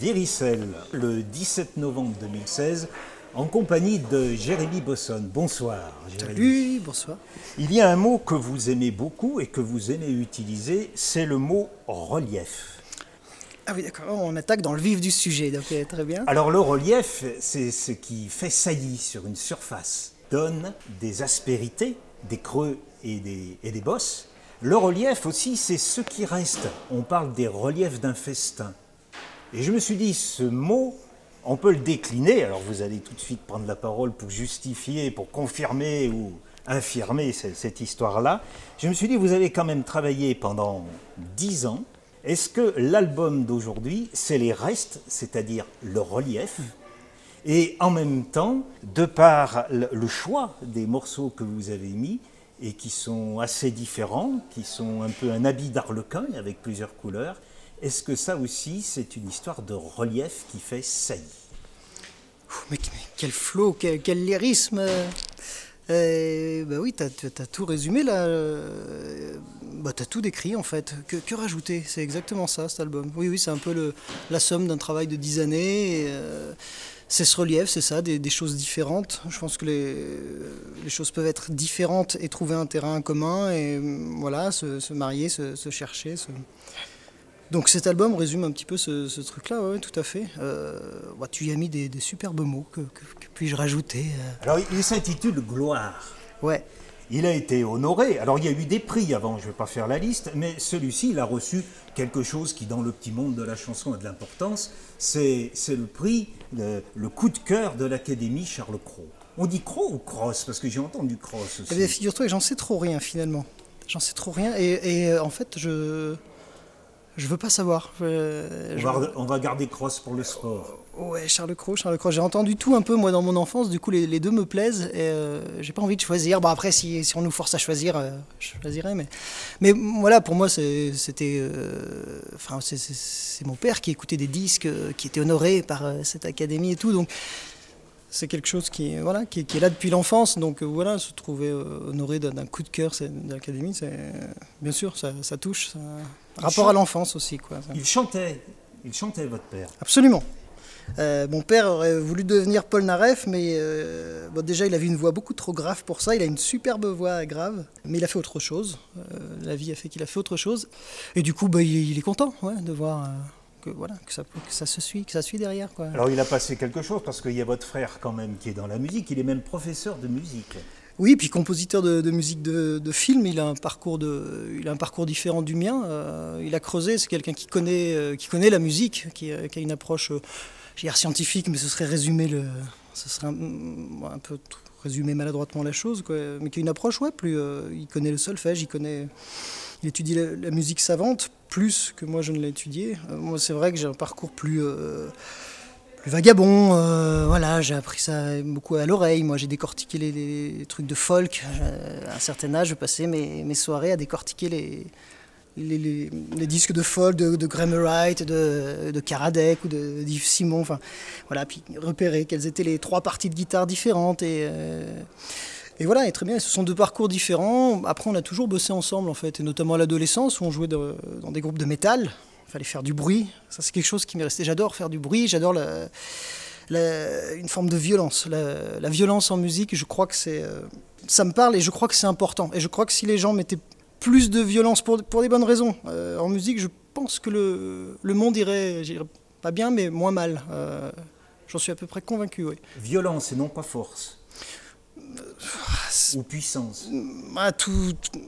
Viricelle le 17 novembre 2016 en compagnie de Jérémy Bosson. Bonsoir. Jérémy. Salut, bonsoir. Il y a un mot que vous aimez beaucoup et que vous aimez utiliser, c'est le mot relief. Ah oui, d'accord, on attaque dans le vif du sujet, donc euh, très bien. Alors le relief, c'est ce qui fait saillie sur une surface, donne des aspérités, des creux et des, et des bosses. Le relief aussi, c'est ce qui reste. On parle des reliefs d'un festin. Et je me suis dit, ce mot, on peut le décliner. Alors vous allez tout de suite prendre la parole pour justifier, pour confirmer ou infirmer ce- cette histoire-là. Je me suis dit, vous avez quand même travaillé pendant dix ans. Est-ce que l'album d'aujourd'hui, c'est les restes, c'est-à-dire le relief? Et en même temps, de par le choix des morceaux que vous avez mis, et qui sont assez différents, qui sont un peu un habit d'arlequin avec plusieurs couleurs, est-ce que ça aussi, c'est une histoire de relief qui fait saillie? Mais, quel flow, quel, lyrisme. euh, euh, bah oui, t'as as tout résumé là. euh, bah t'as tout décrit en fait. Que, rajouter? C'est exactement ça cet album. Oui, oui, c'est un peu la somme d'un travail de dix années. euh, c'est ce relief, c'est ça, des, choses différentes. Je pense que les, choses peuvent être différentes et trouver un terrain commun et voilà, se, marier, se, chercher. Donc cet album résume un petit peu ce, ce truc-là, ouais, tout à fait. Euh, bah, tu y as mis des, des superbes mots, que, que- que puis-je rajouter euh, Alors, il s'intitule Gloire. Ouais, Il a été honoré. Alors, il y a eu des prix avant, je ne vais pas faire la liste, mais celui-ci, il a reçu quelque chose qui, dans le petit monde de la chanson, a de l'importance. C'est le prix, le, le coup de cœur de l'Académie Charles Cros. On dit Cros ou Cross Parce que j'ai entendu Cross aussi. Eh bien, figure-toi que j'en sais trop rien finalement. J'en sais trop rien et, et, euh, en fait je je veux pas savoir. Euh, on, va, on va garder Cross pour le sport. Ouais, Charles Cros, Charles Cros. J'ai entendu tout un peu moi dans mon enfance. Du coup, les, les deux me plaisent et euh, j'ai pas envie de choisir. Bon après, si, si on nous force à choisir, euh, je choisirais. Mais mais voilà, pour moi, c'était, euh, enfin, c'est- mon père qui écoutait des disques, euh, qui était honoré par cette académie et tout. Donc c'est quelque chose qui, voilà, qui, qui est là depuis l'enfance. Donc euh, voilà, se trouver euh, honoré d'un coup de cœur de l'académie, c'est bien sûr, ça, ça touche. ça- Rapport à l'enfance aussi, quoi. ça. Il chantait, il chantait votre père. Absolument. Euh, mon père aurait voulu devenir Paul Naref, mais euh, bon, déjà il avait une voix beaucoup trop grave pour ça. Il a une superbe voix grave, mais il a fait autre chose. Euh, la vie a fait qu'il a fait autre chose. Et du coup, bah, il, il est content ouais, de voir que, voilà, que, ça, que ça se suit, que ça suit derrière. Quoi. Alors, il a passé quelque chose parce qu'il y a votre frère quand même qui est dans la musique. Il est même professeur de musique. Oui, puis compositeur de, de musique de, de film, il a un parcours de, il a un parcours différent du mien. Euh, il a creusé, c'est quelqu'un qui connaît, euh, qui connaît la musique, qui, euh, qui a une approche, je dire scientifique, mais ce serait résumer le, ce serait un, un peu résumer maladroitement la chose, quoi. Mais qui a une approche, ouais, plus, il connaît le solfège, il connaît, il étudie la, musique savante plus que moi je ne l'ai étudié. Euh, moi, c'est vrai que j'ai un parcours plus euh, plus vagabond. euh, voilà, j'ai appris ça beaucoup à l'oreille. Moi, j'ai décortiqué les, trucs de folk. À un certain âge, je passais mes, mes soirées à décortiquer les, les, les- disques de folk, de, de Graham Wright, de, de Karadec ou de d'Yves Simon. Enfin, voilà, puis repérer quelles étaient les trois parties de guitare différentes et et voilà, et très bien, ce sont deux parcours différents. Après, on a toujours bossé ensemble, en fait, et notamment à l'adolescence, où on jouait dans des groupes de métal. Il fallait faire du bruit. Ça, c'est quelque chose qui m'est resté. J'adore faire du bruit, j'adore une forme de violence. La, violence en musique, je crois que c'est. euh, ça me parle et je crois que c'est important. Et je crois que si les gens mettaient plus de violence pour, des bonnes raisons euh, en musique, je pense que le, monde irait, pas bien, mais moins mal. Euh, J'en suis à peu près convaincu, oui. Violence et non pas force. Ou puissance. Ah, tout, tout-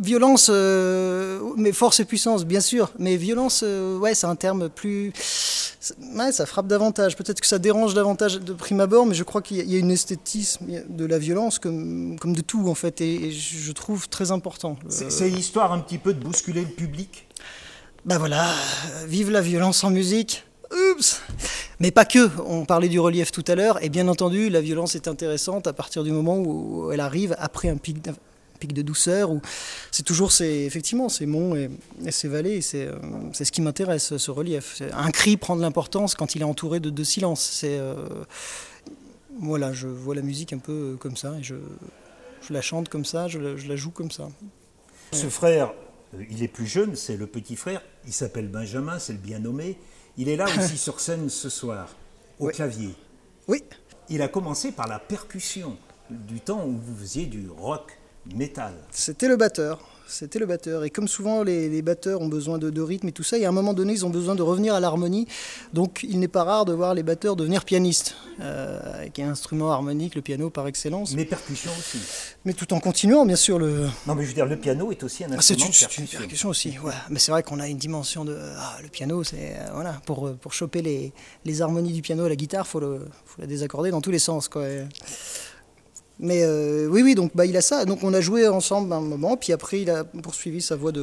violence, euh, mais force et puissance, bien sûr. Mais violence, euh, ouais, c'est un terme plus. Ouais, ça frappe davantage. Peut-être que ça dérange davantage de prime abord, mais je crois qu'il y a- il y a une esthétisme de la violence comme, comme de tout, en fait, et, et je trouve très important. C'est Euh, c'est histoire un petit peu de bousculer le public? bah voilà, euh, vive la violence en musique. Oups Mais pas que, on parlait du relief tout à l'heure, et bien entendu, la violence est intéressante à partir du moment où elle arrive après un pic, de douceur, où c'est toujours ces, effectivement ces monts et, et ces vallées, euh, c'est ce qui m'intéresse, ce relief. Un cri prend de l'importance quand il est entouré de, de silence. C'est, euh, voilà, je vois la musique un peu comme ça, et je, la chante comme ça, je la, joue comme ça. Ce frère euh, il est plus jeune, c'est le petit frère, il s'appelle Benjamin, c'est le bien nommé. Il est là aussi sur scène ce soir, au clavier. Oui. Il a commencé par la percussion, du temps où vous faisiez du rock métal. C'était le batteur. C'était le batteur. Et comme souvent les, batteurs ont besoin de, rythme et tout ça, il y a un moment donné, ils ont besoin de revenir à l'harmonie. Donc il n'est pas rare de voir les batteurs devenir pianistes, euh, qui est un instrument harmonique, le piano par excellence. Mais percussion aussi. Mais tout en continuant, bien sûr. Le... Non, mais je veux dire, le piano est aussi un ah, instrument c'est une, percussion. aussi. Ouais. Mais c'est vrai qu'on a une dimension de. Ah, le piano, c'est. Euh, voilà, pour, pour choper les, les harmonies du piano à la guitare, il faut, le, faut la désaccorder dans tous les sens. Quoi. Mais euh, oui, oui, donc bah, il a ça. Donc on a joué ensemble un moment, puis après il a poursuivi sa voix de,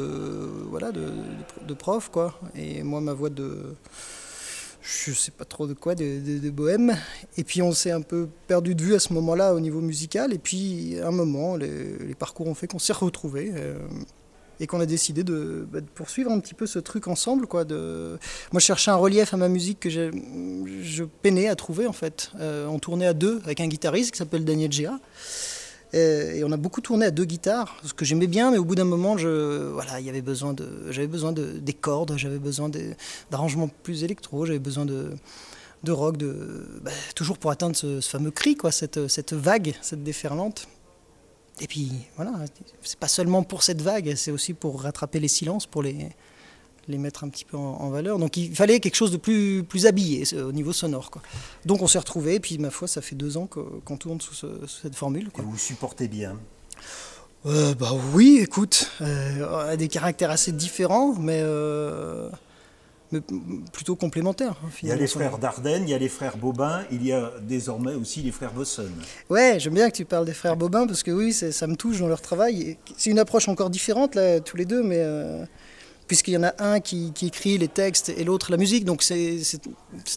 voilà, de, prof, quoi. Et moi, ma voix de. Je sais pas trop de quoi, de, bohème. Et puis on s'est un peu perdu de vue à ce moment-là au niveau musical. Et puis à un moment, les, les parcours ont fait qu'on s'est retrouvés. Euh, et qu'on a décidé bah, de, poursuivre un petit peu ce truc ensemble. Quoi. Moi, je cherchais un relief à ma musique que je peinais à trouver, en fait. Euh, on tournait à deux avec un guitariste qui s'appelle Daniel Géa. Et, on a beaucoup tourné à deux guitares, ce que j'aimais bien, mais au bout d'un moment, voilà, y avait besoin de, j'avais besoin de, des cordes, j'avais besoin d'arrangements plus électro, j'avais besoin de, de rock, de, bah, toujours pour atteindre ce, ce, fameux cri, quoi, cette, cette vague, cette déferlante. Et puis voilà, c'est pas seulement pour cette vague, c'est aussi pour rattraper les silences, pour les, les mettre un petit peu en, valeur. Donc il fallait quelque chose de plus, plus habillé au niveau sonore. Quoi. Donc on s'est retrouvés, et puis ma foi, ça fait deux ans qu'on tourne sous, cette formule. Quoi. Et vous supportez bien? Euh, bah oui, écoute, euh, on a des caractères assez différents, mais euh, mais plutôt complémentaires. Hein, il y a les frères Dardenne, il y a les frères Bobin, il y a désormais aussi les frères Bosson. Ouais, j'aime bien que tu parles des frères Bobin parce que oui, ça me touche dans leur travail. C'est une approche encore différente là, tous les deux, mais euh, puisqu'il y en a un qui, écrit les textes et l'autre la musique, donc c'est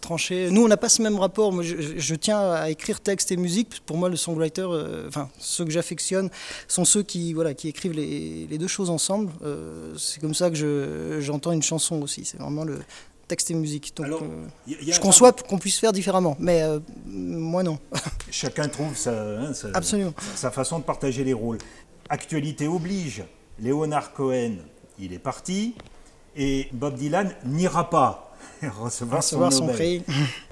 tranché. Nous, on n'a pas ce même rapport. Moi, je, tiens à écrire texte et musique. Pour moi, le songwriter, euh, enfin, ceux que j'affectionne sont ceux qui, voilà, qui écrivent les, deux choses ensemble. Euh, c'est comme ça que j'entends une chanson aussi. C'est vraiment le texte et musique. Donc, euh, je conçois qu'on puisse faire différemment, mais moi non. Chacun trouve hein, sa, Absolument. sa façon de partager les rôles. Actualité oblige. Léonard Cohen il est parti, et Bob Dylan n'ira pas recevoir, son, prix.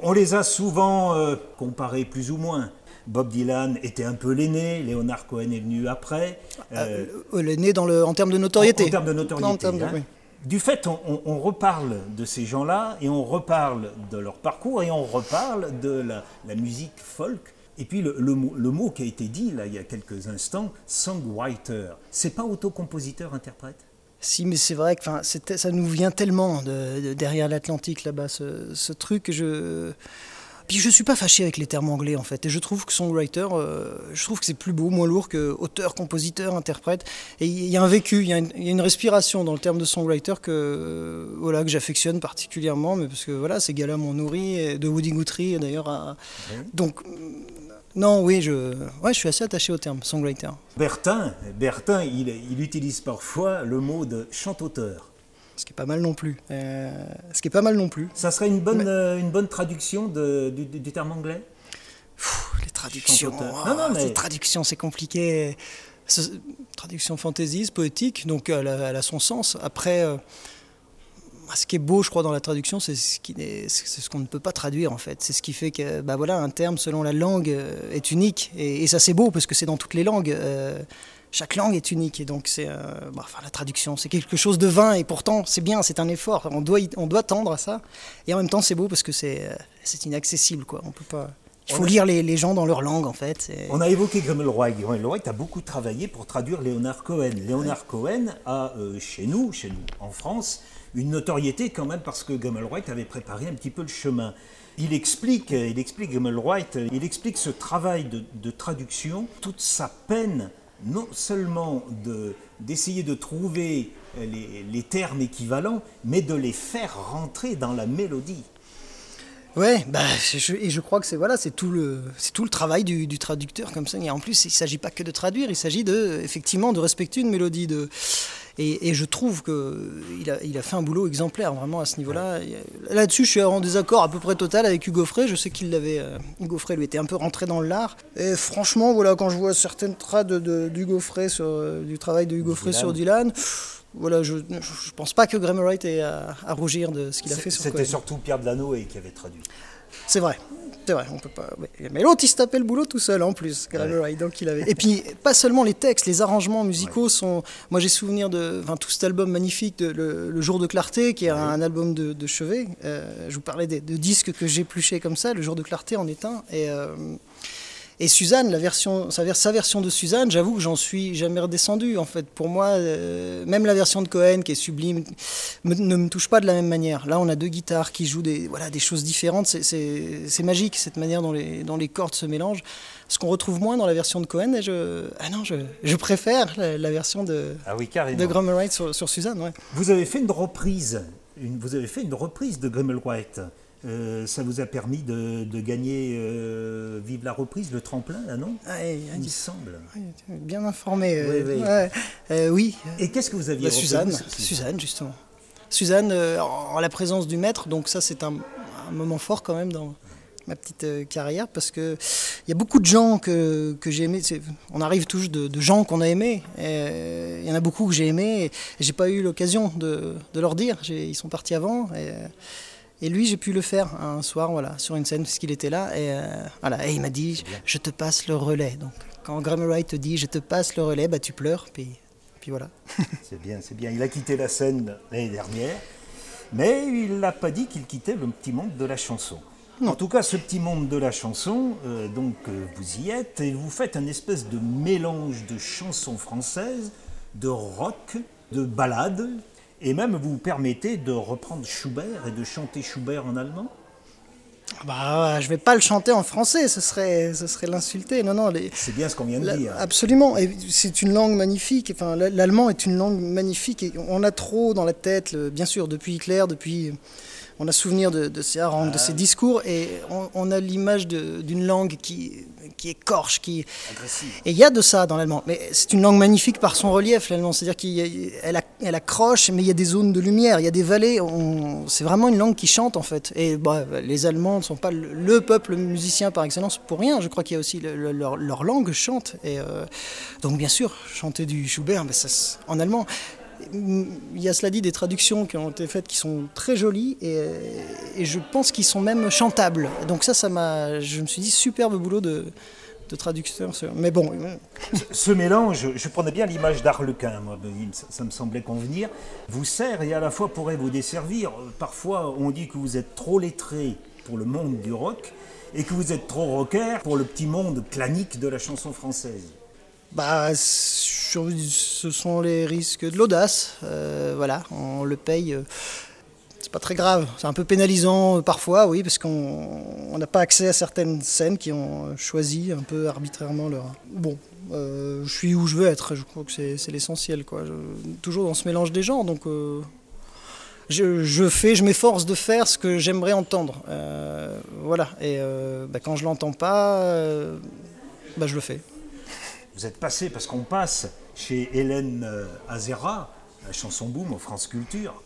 On les a souvent euh, comparés plus ou moins. Bob Dylan était un peu l'aîné, Leonard Cohen est venu après. Euh, euh, l'aîné le, en termes de notoriété. En, termes de notoriété. Hein. Du fait, on, reparle de ces gens-là et on reparle de leur parcours et on reparle de la, musique folk. Et puis le, le, mot qui a été dit là il y a quelques instants, songwriter, c'est pas autocompositeur-interprète? Si, mais c'est vrai que ça nous vient tellement de, derrière l'Atlantique là-bas, ce, truc je. Puis je suis pas fâché avec les termes anglais en fait, et je trouve que songwriter, euh, je trouve que c'est plus beau, moins lourd que auteur, compositeur, interprète. Et il y a un vécu, il y, a une respiration dans le terme de songwriter que voilà que j'affectionne particulièrement, mais parce que voilà ces gars-là m'ont nourri, de Woody Guthrie d'ailleurs. Donc non, oui, je, ouais, je suis assez attaché au terme songwriter. Bertin, Bertin il, il utilise parfois le mot de chantauteur. Ce qui est pas mal non plus. Euh, ce qui est pas mal non plus. Ça serait une bonne, euh, une bonne traduction de, du, terme anglais? Les traductions. non, non, mais... Les traductions, c'est compliqué. Traduction fantaisiste, poétique, donc elle a, elle a son sens. Après. Euh, ce qui est beau, je crois, dans la traduction, c'est ce qu'on ce ne peut pas traduire, en fait. C'est ce qui fait que, bah voilà, un terme, selon la langue, euh, est unique. Et, ça, c'est beau, parce que c'est dans toutes les langues. Euh, chaque langue est unique. Et donc, c'est, euh, bah, enfin, la traduction, c'est quelque chose de vain. Et pourtant, c'est bien, c'est un effort. On doit, on doit tendre à ça. Et en même temps, c'est beau, parce que c'est, inaccessible, quoi. On peut pas... Il faut lire les, les, gens dans leur langue, en fait. On a évoqué Grummelroy. Grummelroy a beaucoup travaillé pour traduire Léonard Cohen. Léonard Cohen a, chez nous, chez nous, en France, une notoriété quand même parce que Gummelwright avait préparé un petit peu le chemin. Il explique, il explique Gummelwright, il explique ce travail de, traduction, toute sa peine, non seulement d'essayer de, trouver les, termes équivalents, mais de les faire rentrer dans la mélodie. Ouais, bah, et je crois que c'est voilà, tout le travail du, traducteur comme ça. Et en plus, il ne s'agit pas que de traduire, il s'agit effectivement de respecter une mélodie, et, je trouve qu'il a, il a fait un boulot exemplaire vraiment à ce niveau-là. Là-dessus, je suis en désaccord à peu près total avec Hugo Frey. Je sais qu'il l'avait. Euh, Hugo Frey lui était un peu rentré dans l'art. Et franchement, voilà, quand je vois certaines trades d'Hugo Frey sur, euh, du travail de Hugo Frey sur Dylan, voilà, je ne pense pas que Graham Wright ait à, rougir de ce qu'il a fait sur C'était surtout Pierre Delanoë qui avait traduit. C'est vrai. C'est vrai, on peut pas. Mais l'autre, il se tapait le boulot tout seul en plus, Wright. Donc il avait. Et puis pas seulement les textes, les arrangements musicaux sont. Moi, j'ai souvenir de enfin, tout cet album magnifique de le, Jour de clarté, qui est un album de, chevet. Euh, je vous parlais de, disques que j'épluchais comme ça. Le Jour de clarté en est un. Et euh, et Suzanne, la version, sa, version de Suzanne, j'avoue que j'en suis jamais redescendu. En fait, pour moi, euh, même la version de Cohen, qui est sublime, ne me touche pas de la même manière. Là, on a deux guitares qui jouent des, voilà, des choses différentes. C'est magique cette manière dont les, dont les cordes se mélangent. Ce qu'on retrouve moins dans la version de Cohen, et je, ah non, je, je préfère la, version de, ah oui, de Grummelwright sur, sur Suzanne. Ouais. Vous avez fait une reprise, une, vous avez fait une reprise de Grummelwright. Euh, ça vous a permis de, gagner euh, Vive la reprise, le tremplin, là, non ah, Il me semble. bien informé. Euh, oui. Et qu'est-ce que vous aviez bah, Suzanne, Suzanne, justement. Suzanne, en la présence du maître, donc ça c'est un, moment fort quand même dans ma petite carrière parce que il y a beaucoup de gens que, que j'ai aimés. On arrive tous de, gens qu'on a aimés. Il y en a beaucoup que j'ai aimés et, j'ai pas eu l'occasion de, de, leur dire. Ils sont partis avant. Et, et lui, j'ai pu le faire un soir, voilà, sur une scène, puisqu'il était là. Et, euh, voilà, et il m'a dit Je te passe le relais. Donc, quand Graham Wright te dit Je te passe le relais, bah, tu pleures, puis, puis voilà. c'est bien, c'est bien. Il a quitté la scène l'année dernière, mais il n'a pas dit qu'il quittait le petit monde de la chanson. En tout cas, ce petit monde de la chanson, euh, donc euh, vous y êtes et vous faites un espèce de mélange de chansons françaises, de rock, de ballades, et même vous vous permettez de reprendre Schubert et de chanter Schubert en allemand? Bah, je vais pas le chanter en français, ce serait, ce serait l'insulter. Non, non. C'est bien ce qu'on vient de dire. Absolument. Et c'est une langue magnifique. Enfin, l'allemand est une langue magnifique. Et on a trop dans la tête, bien sûr, depuis Hitler, depuis on a souvenir de, de ces harangues, de ces ah. discours, et on, a l'image d'une langue qui, qui écorche, qui... Agressive. Et il y a de ça dans l'allemand. Mais c'est une langue magnifique par son relief, l'allemand. C'est-à-dire qu'elle elle accroche, mais il y a des zones de lumière, il y a des vallées. C'est vraiment une langue qui chante, en fait. Et bah, les Allemands ne sont pas le, peuple musicien par excellence pour rien. Je crois qu'il y a aussi leur, langue chante. Et euh, donc, bien sûr, chanter du Schubert, mais ça, en allemand il y a cela dit des traductions qui ont été faites qui sont très jolies et, je pense qu'ils sont même chantables. Donc ça, ça m'a, je me suis dit superbe boulot de, traducteur. Mais bon. Ce, mélange, je prenais bien l'image d'Arlequin, moi, ça, me semblait convenir, vous sert et à la fois pourrait vous desservir. Parfois, on dit que vous êtes trop lettré pour le monde du rock et que vous êtes trop rocker pour le petit monde clanique de la chanson française. Bah, ce sont les risques de l'audace. Euh, voilà, on le paye. Euh, c'est pas très grave. C'est un peu pénalisant euh, parfois, oui, parce qu'on n'a pas accès à certaines scènes qui ont choisi un peu arbitrairement leur. Bon, je suis où je veux être. Je crois que c'est l'essentiel, quoi. toujours dans ce mélange des genres, donc. Je, fais, je m'efforce de faire ce que j'aimerais entendre. voilà. Et bah, quand je l'entends pas, bah, je le fais. Vous êtes passé, parce qu'on passe chez Hélène euh, Azera, la chanson Boom au France Culture,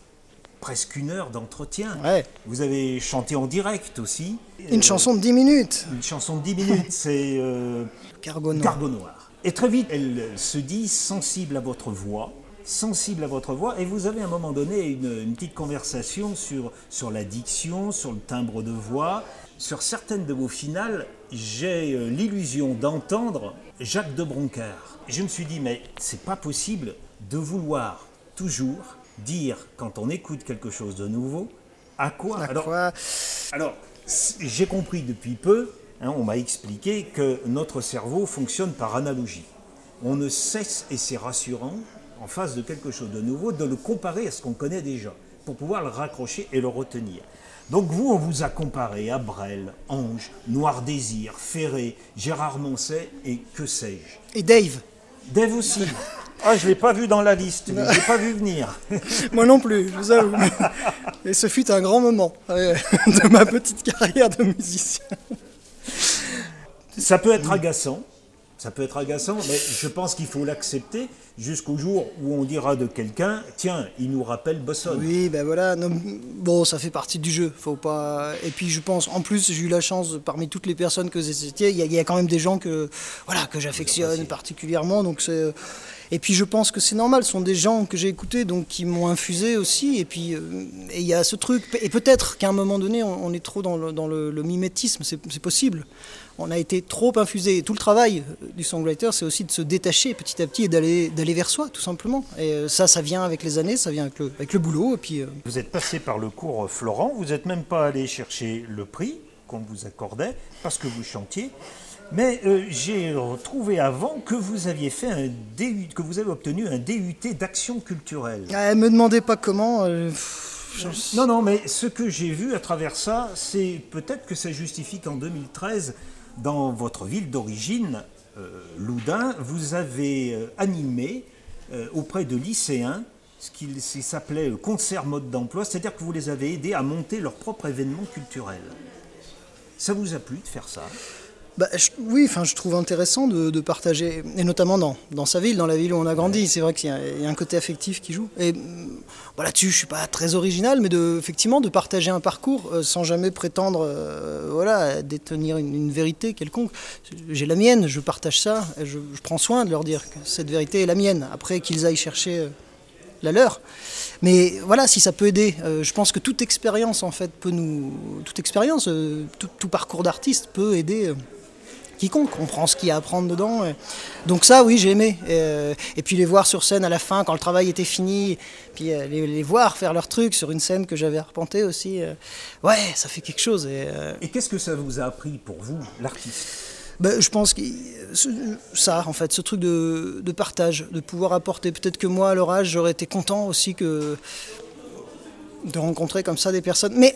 presque une heure d'entretien. Vous avez chanté en direct aussi. Une euh, chanson de 10 minutes. Une chanson de 10 minutes, c'est euh, Cargo, Noir. Et très vite, elle se dit sensible à votre voix, sensible à votre voix, et vous avez à un moment donné une, petite conversation sur, sur la diction, sur le timbre de voix. Sur certaines de vos finales, j'ai l'illusion d'entendre Jacques de Broncar. Je me suis dit, mais c'est pas possible de vouloir toujours dire, quand on écoute quelque chose de nouveau, à quoi Alors, alors j'ai compris depuis peu, hein, on m'a expliqué que notre cerveau fonctionne par analogie. On ne cesse, et c'est rassurant, en face de quelque chose de nouveau, de le comparer à ce qu'on connaît déjà, pour pouvoir le raccrocher et le retenir. Donc vous, on vous a comparé à Brel, Ange, Noir Désir, Ferré, Gérard Moncet et que sais-je. Et Dave. Dave aussi. Ah, je ne l'ai pas vu dans la liste, je ne l'ai pas vu venir. Moi non plus, je vous avoue. Et ce fut un grand moment euh, de ma petite carrière de musicien. Ça peut être agaçant, ça peut être agaçant, mais je pense qu'il faut l'accepter jusqu'au jour où on dira de quelqu'un tiens, il nous rappelle Bosson. Oui, ben voilà. bon, ça fait partie du jeu. Faut pas. Et puis je pense, en plus, j'ai eu la chance parmi toutes les personnes que j'ai citées, il y, a quand même des gens que voilà que j'affectionne particulièrement. Donc c'est Et puis je pense que c'est normal, ce sont des gens que j'ai écoutés, donc qui m'ont infusé aussi. Et puis il y a ce truc, et peut-être qu'à un moment donné, on, est trop dans le, mimétisme, c'est possible on a été trop infusé. Tout le travail du songwriter, c'est aussi de se détacher petit à petit et d'aller, vers soi, tout simplement. Et euh, ça, ça vient avec les années, ça vient avec le, avec le boulot. Et puis, euh, Vous êtes passé par le cours Florent, vous n'êtes même pas allé chercher le prix qu'on vous accordait parce que vous chantiez. Mais euh, j'ai retrouvé avant que vous aviez fait un DUT, que vous avez obtenu un DUT d'action culturelle. Ah, me demandez pas comment. Non, non, mais ce que j'ai vu à travers ça, c'est peut-être que ça justifie qu'en 2013, dans votre ville d'origine, euh, Loudun, vous avez euh, animé euh, auprès de lycéens ce qui s'appelait concert mode d'emploi, c'est-à-dire que vous les avez aidés à monter leur propre événement culturel. Ça vous a plu de faire ça? Bah, oui, enfin, je trouve intéressant de, partager, et notamment dans, sa ville, dans la ville où on a grandi. C'est vrai qu'il y, a un côté affectif qui joue. Et voilà, là-dessus, je suis pas très original, mais effectivement, de partager un parcours euh, sans jamais prétendre euh, voilà, détenir une, vérité quelconque. J'ai la mienne, je partage ça, je, prends soin de leur dire que cette vérité est la mienne. Après qu'ils aillent chercher euh, la leur. Mais voilà, si ça peut aider, je pense que toute expérience en fait peut nous, toute expérience, tout, parcours d'artiste peut aider quiconque. On prend ce qu'il y a à apprendre dedans. Donc ça, oui, j'ai aimé. Euh, et, puis les voir sur scène à la fin, quand le travail était fini, puis euh, les, voir faire leur truc sur une scène que j'avais arpentée aussi. Euh, ouais, ça fait quelque chose. Et, qu'est-ce que ça vous a appris pour vous, l'artiste? Ben, je pense que ça, en fait, ce truc de, partage, de pouvoir apporter. Peut-être que moi, à leur âge, j'aurais été content aussi que de rencontrer comme ça des personnes. Mais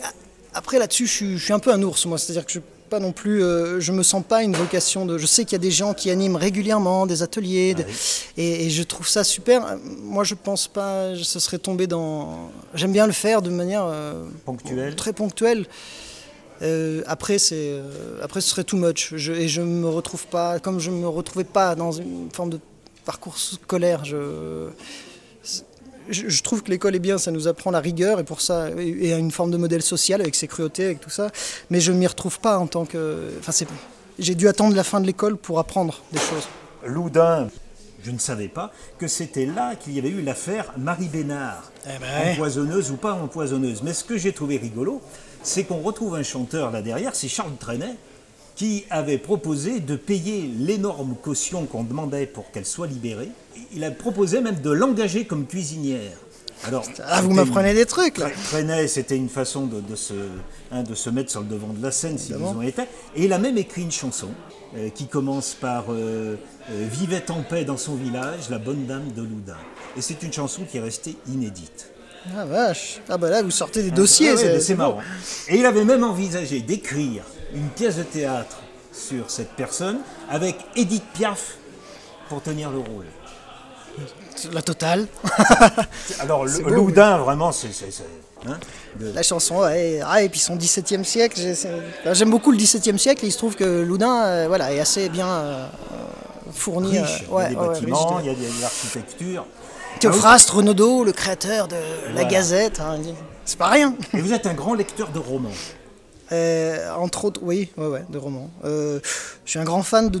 après, là-dessus, je, je, suis un peu un ours, moi. C'est-à-dire que je pas non plus, euh, je me sens pas une vocation de. Je sais qu'il y a des gens qui animent régulièrement des ateliers, ah et, je trouve ça super. Moi, je pense pas, ce serait tombé dans. J'aime bien le faire de manière euh, ponctuelle, très ponctuelle. Euh, après, c'est, après, ce serait too much. Je, et je me retrouve pas, comme je me retrouvais pas dans une forme de parcours scolaire. Je, je, trouve que l'école est bien, ça nous apprend la rigueur et pour ça et, une forme de modèle social avec ses cruautés, avec tout ça. Mais je m'y retrouve pas en tant que. Enfin, c'est. J'ai dû attendre la fin de l'école pour apprendre des choses. Loudun, je ne savais pas que c'était là qu'il y avait eu l'affaire Marie Bénard, eh ben empoisonneuse ou pas empoisonneuse. Mais ce que j'ai trouvé rigolo, c'est qu'on retrouve un chanteur là derrière, c'est Charles Trenet, qui avait proposé de payer l'énorme caution qu'on demandait pour qu'elle soit libérée. Il a proposé même de l'engager comme cuisinière. Alors, ah, vous m'apprenez des trucs là. c'était une façon de, se, hein, de se mettre sur le devant de la scène si besoin était. Et il a même écrit une chanson euh, qui commence par euh, euh, Vivait en paix dans son village, la bonne dame de Loudun. Et c'est une chanson qui est restée inédite. Ah vache Ah bah là vous sortez des dossiers, ah c'est marrant. Et il avait même envisagé d'écrire une pièce de théâtre sur cette personne avec Edith Piaf pour tenir le rôle. La totale. Alors, Loudun, vraiment, c'est. Hein, La chanson, ouais, ah, et puis son 17e siècle. J'aime beaucoup le 17e siècle et il se trouve que Loudun euh, voilà, est assez bien euh, fourni. Riche, il y a des bâtiments, il y a de l'architecture. Théophraste Renaudot, le créateur de la Gazette, hein, c'est pas rien. Et vous êtes un grand lecteur de romans. Euh, entre autres, oui, ouais, de romans. Euh, je suis un grand fan de,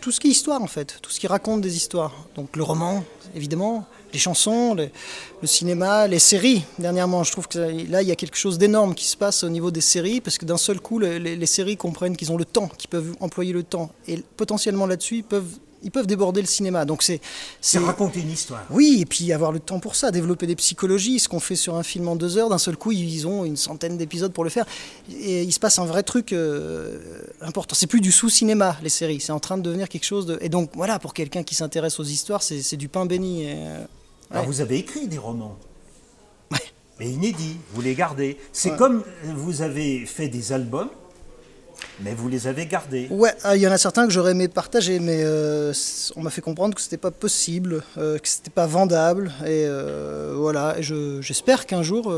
tout ce qui est histoire, en fait, tout ce qui raconte des histoires. Donc le roman, évidemment, les chansons, le cinéma, les séries. Dernièrement, je trouve que là, il y a quelque chose d'énorme qui se passe au niveau des séries, parce que d'un seul coup, les, les séries comprennent qu'ils ont le temps, qu'ils peuvent employer le temps. Et potentiellement là-dessus, ils peuvent ils peuvent déborder le cinéma. Donc c'est c'est raconter une histoire. Oui, et puis avoir le temps pour ça, développer des psychologies, ce qu'on fait sur un film en deux heures, d'un seul coup ils ont une centaine d'épisodes pour le faire. Et il se passe un vrai truc euh, important. C'est plus du sous-cinéma les séries, c'est en train de devenir quelque chose de. Et donc voilà, pour quelqu'un qui s'intéresse aux histoires, c'est du pain béni. Euh, Alors vous avez écrit des romans. Mais inédits, vous les gardez. C'est comme vous avez fait des albums mais vous les avez gardés Ouais, ah, il y en a certains que j'aurais aimé partager, mais euh, on m'a fait comprendre que c'était pas possible, euh, que c'était pas vendable, et euh, voilà. Et j'espère qu'un jour.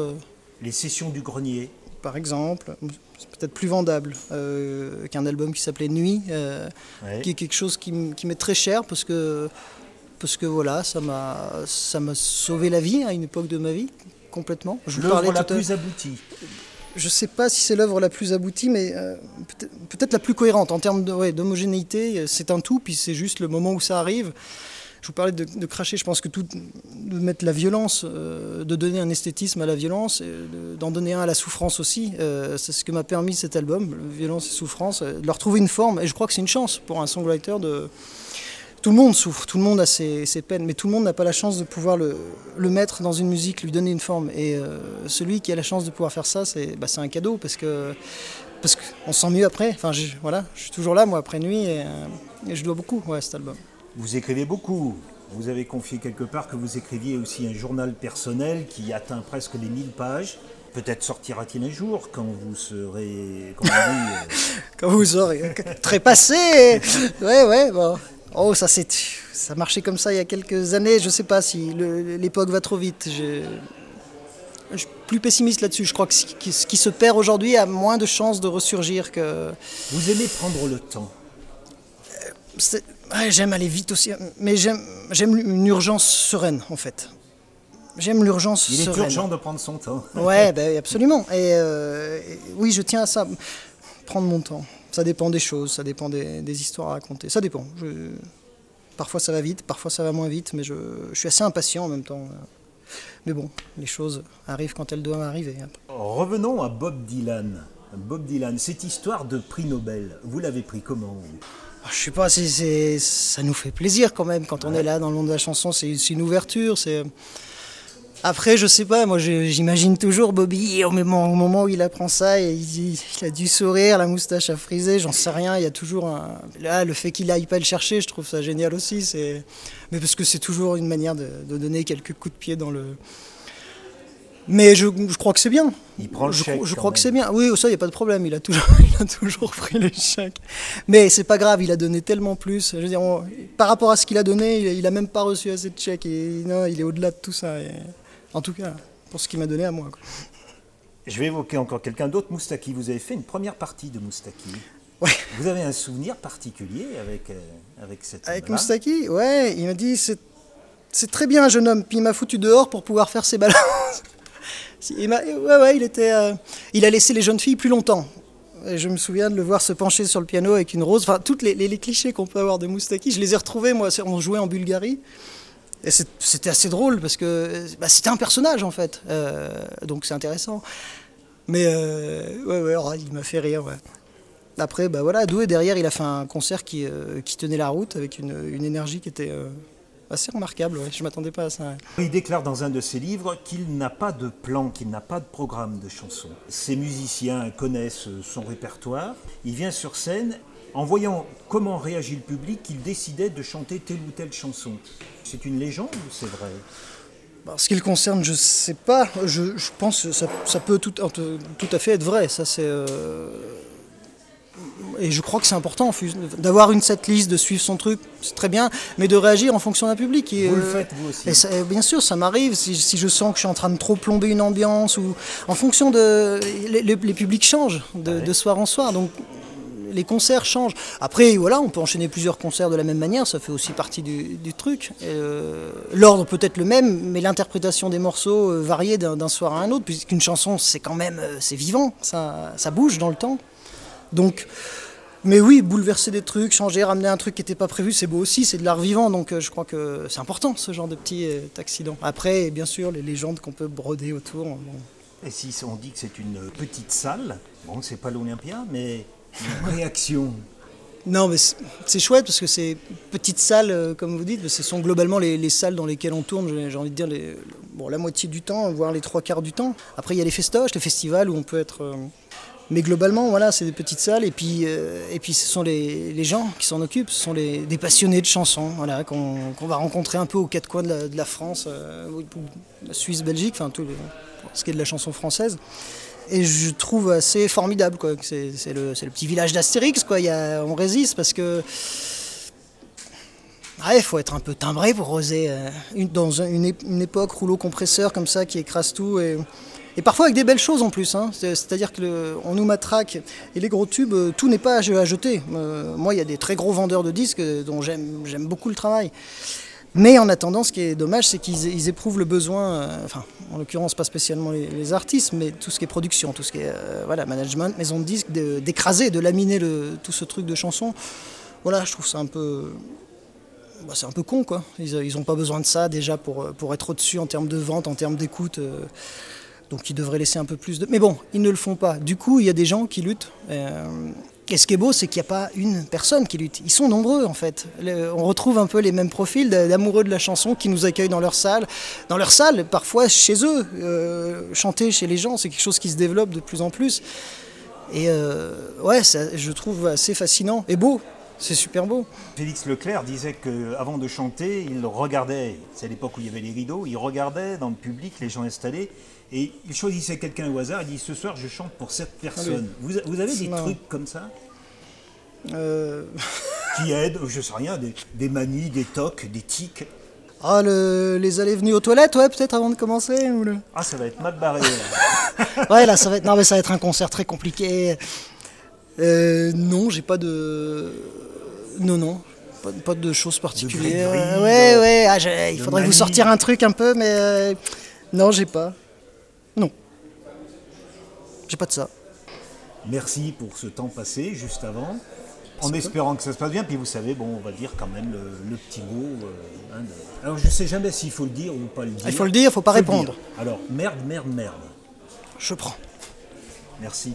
les sessions du grenier. Par exemple, c'est peut-être plus vendable qu'un album qui s'appelait Nuit, qui est quelque chose qui m'est très cher parce que parce que voilà, ça m'a ça m'a sauvé la vie à une époque de ma vie complètement. Je la plus aboutie je ne sais pas si c'est l'œuvre la plus aboutie, mais euh, peut-être la plus cohérente en termes d'homogénéité. C'est un tout, puis c'est juste le moment où ça arrive. je vous parlais de, cracher, je pense que tout, de mettre la violence, euh, de donner un esthétisme à la violence, d'en donner un à la souffrance aussi, euh, c'est ce que m'a permis cet album, Violence et souffrance, de leur trouver une forme. Et je crois que c'est une chance pour un songwriter de. Tout le monde souffre, tout le monde a ses, peines, mais tout le monde n'a pas la chance de pouvoir le, mettre dans une musique, lui donner une forme. Et celui qui a la chance de pouvoir faire ça, c'est bah, un cadeau parce que parce qu'on se sent mieux après. Enfin, je, voilà, je suis toujours là, moi, après nuit, et, je dois beaucoup à cet album. Vous écrivez beaucoup. Vous avez confié quelque part que vous écriviez aussi un journal personnel qui atteint presque les 1000 pages. Peut-être sortira-t-il un jour quand vous serez. Quand, euh, quand vous serez trépassé Ouais, ouais, bon. Oh, ça c'est. Ça marchait comme ça il y a quelques années. Je ne sais pas si l'époque va trop vite. Je, je suis plus pessimiste là-dessus. Je crois que ce qui se perd aujourd'hui a moins de chances de ressurgir que. Vous aimez prendre le temps J'aime aller vite aussi, mais j'aime une urgence sereine en fait. J'aime l'urgence sereine. Il est urgent de prendre son temps. ouais, ben, absolument. Euh, et, oui, je tiens à ça. Prendre mon temps. Ça dépend des choses, ça dépend des, histoires à raconter. Ça dépend. Parfois ça va vite, parfois ça va moins vite, mais je, je suis assez impatient en même temps. Mais bon, les choses arrivent quand elles doivent arriver. Revenons à Bob Dylan. Bob Dylan, cette histoire de prix Nobel, vous l'avez pris comment ah, je sais pas, c'est, ça nous fait plaisir quand même quand on est là dans le monde de la chanson. C'est, une ouverture. C'est après, je sais pas. Moi, j'imagine toujours Bobby au moment, au moment où il apprend ça, et il, il, a dû sourire, la moustache a frisé. J'en sais rien. Il y a toujours un... là le fait qu'il aille pas le chercher. Je trouve ça génial aussi. C'est mais parce que c'est toujours une manière de, donner quelques coups de pied dans le. Mais je, crois que c'est bien. Il prend le je, chèque. Je crois que c'est bien. Oui, ça, il n'y a pas de problème. Il a toujours, il a toujours pris les chèques. Mais c'est pas grave, il a donné tellement plus. Je veux dire, par rapport à ce qu'il a donné, il, n'a même pas reçu assez de chèques. Et, non, il est au-delà de tout ça. En tout cas, pour ce qu'il m'a donné à moi. Je vais évoquer encore quelqu'un d'autre, Moustaki. Vous avez fait une première partie de Moustaki. Vous avez un souvenir particulier avec, euh, avec cette Avec Moustaki Ouais, il m'a dit c'est très bien, jeune homme. Puis il m'a foutu dehors pour pouvoir faire ses balances. il ouais, ouais, il, était, euh, il a laissé les jeunes filles plus longtemps. Et je me souviens de le voir se pencher sur le piano avec une rose. Enfin, tous les, les, clichés qu'on peut avoir de Moustaki, je les ai retrouvés, moi, on jouait en Bulgarie. Et c'était assez drôle parce que bah, c'était un personnage en fait. Euh, donc c'est intéressant. Mais ouais, ouais, oh, il m'a fait rire. Ouais. Après, bah voilà, Doué, derrière, il a fait un concert qui, euh, qui tenait la route avec une, énergie qui était euh, assez remarquable. Je ne m'attendais pas à ça. Il déclare dans un de ses livres qu'il n'a pas de plan, qu'il n'a pas de programme de chansons. Ses musiciens connaissent son répertoire. Il vient sur scène. En voyant comment réagit le public, il décidait de chanter telle ou telle chanson. C'est une légende ou c'est vrai? Bah, ce qui le concerne, je ne sais pas. Je, je pense que ça, ça, peut tout, tout, à fait être vrai. Ça, c'est. Euh, et je crois que c'est important d'avoir une setlist, de suivre son truc, c'est très bien, mais de réagir en fonction d'un public. vous le euh, faites, vous aussi. Et bien sûr, ça m'arrive si, je sens que je suis en train de trop plomber une ambiance, ou en fonction de. Les, publics changent de, soir en soir, donc les concerts changent. Après, voilà, on peut enchaîner plusieurs concerts de la même manière, ça fait aussi partie du, truc. Euh, l'ordre peut être le même, mais l'interprétation des morceaux euh, varier d'un soir à un autre, puisqu'une chanson, c'est quand même, c'est vivant, ça, bouge dans le temps. Donc, mais oui, bouleverser des trucs, changer, ramener un truc qui n'était pas prévu, c'est beau aussi, c'est de l'art vivant, donc euh, je crois que c'est important ce genre de petits euh, accidents. Après, bien sûr, les légendes qu'on peut broder autour. Et si on dit que c'est une petite salle, bon, c'est pas l'Olympia, mais réaction non, mais c'est chouette parce que ces petites salles, euh, comme vous dites, ce sont globalement les, salles dans lesquelles on tourne, j'ai envie de dire, la moitié du temps, voire les trois quarts du temps. Après, il y a les festoches, les festivals où on peut être mais globalement, voilà, c'est des petites salles. Et puis, euh, et puis ce sont les, les gens qui s'en occupent. Ce sont les, des passionnés de chansons voilà, qu'on va rencontrer un peu aux quatre coins de la, France, euh, Suisse, Belgique, enfin, tout ce qui est de la chanson française. Et je trouve assez formidable. C'est le, petit village d'Astérix. On résiste parce que. Il faut être un peu timbré pour oser, euh, dans une, époque rouleau compresseur comme ça qui écrase tout. Et, et parfois avec des belles choses en plus. Hein. C'est-à-dire qu'on nous matraque et les gros tubes, euh, tout n'est pas à jeter. Euh, moi, il y a des très gros vendeurs de disques dont j'aime beaucoup le travail. Mais en attendant, ce qui est dommage, c'est qu'ils éprouvent le besoin, euh, enfin, en l'occurrence pas spécialement les, artistes, mais tout ce qui est production, tout ce qui est voilà, management, maison de disques, d'écraser, de, laminer tout ce truc de chanson. Voilà, je trouve ça un peu, bah, c'est un peu con, quoi. Ils n'ont pas besoin de ça déjà pour, pour être au-dessus en termes de vente, en termes d'écoute. euh, donc ils devraient laisser un peu plus de. Mais bon, ils ne le font pas. Du coup, il y a des gens qui luttent. euh, et ce qui est beau, c'est qu'il n'y a pas une personne qui lutte. Ils sont nombreux, en fait. On retrouve un peu les mêmes profils d'a- d'amoureux de la chanson qui nous accueillent dans leur salle. Dans leur salle, parfois chez eux. Euh, chanter chez les gens, c'est quelque chose qui se développe de plus en plus. Et euh, ouais, je trouve assez fascinant et beau. C'est super beau. Félix Leclerc disait qu'avant de chanter, il regardait, c'est à l'époque où il y avait les rideaux, il regardait dans le public les gens installés et il choisissait quelqu'un au hasard, il dit ce soir je chante pour cette personne. Vous, vous avez des trucs comme ça? Euh, qui aident, je sais rien, des, des manies, des tocs, des tics? Ah, le- les allées venues aux toilettes, ouais, peut-être avant de commencer. ou le- Ah ça va être mal barré. là. Ouais, là, ça va être, non, mais ça va être un concert très compliqué. Euh, non, j'ai pas de. Non, non. Pas, pas de choses particulières. gris-gris, ouais, de- ouais. ah, il de faudrait vous sortir un truc un peu, mais. euh, non, j'ai pas. J'ai pas de ça. Merci pour ce temps passé juste avant. En espérant que ça se passe bien, puis vous savez, bon, on va dire quand même le, le petit mot. euh, hein, de- Alors je sais jamais s'il faut le dire ou pas le dire. Il faut le dire, faut pas répondre. Alors merde, merde, merde. Je prends. Merci.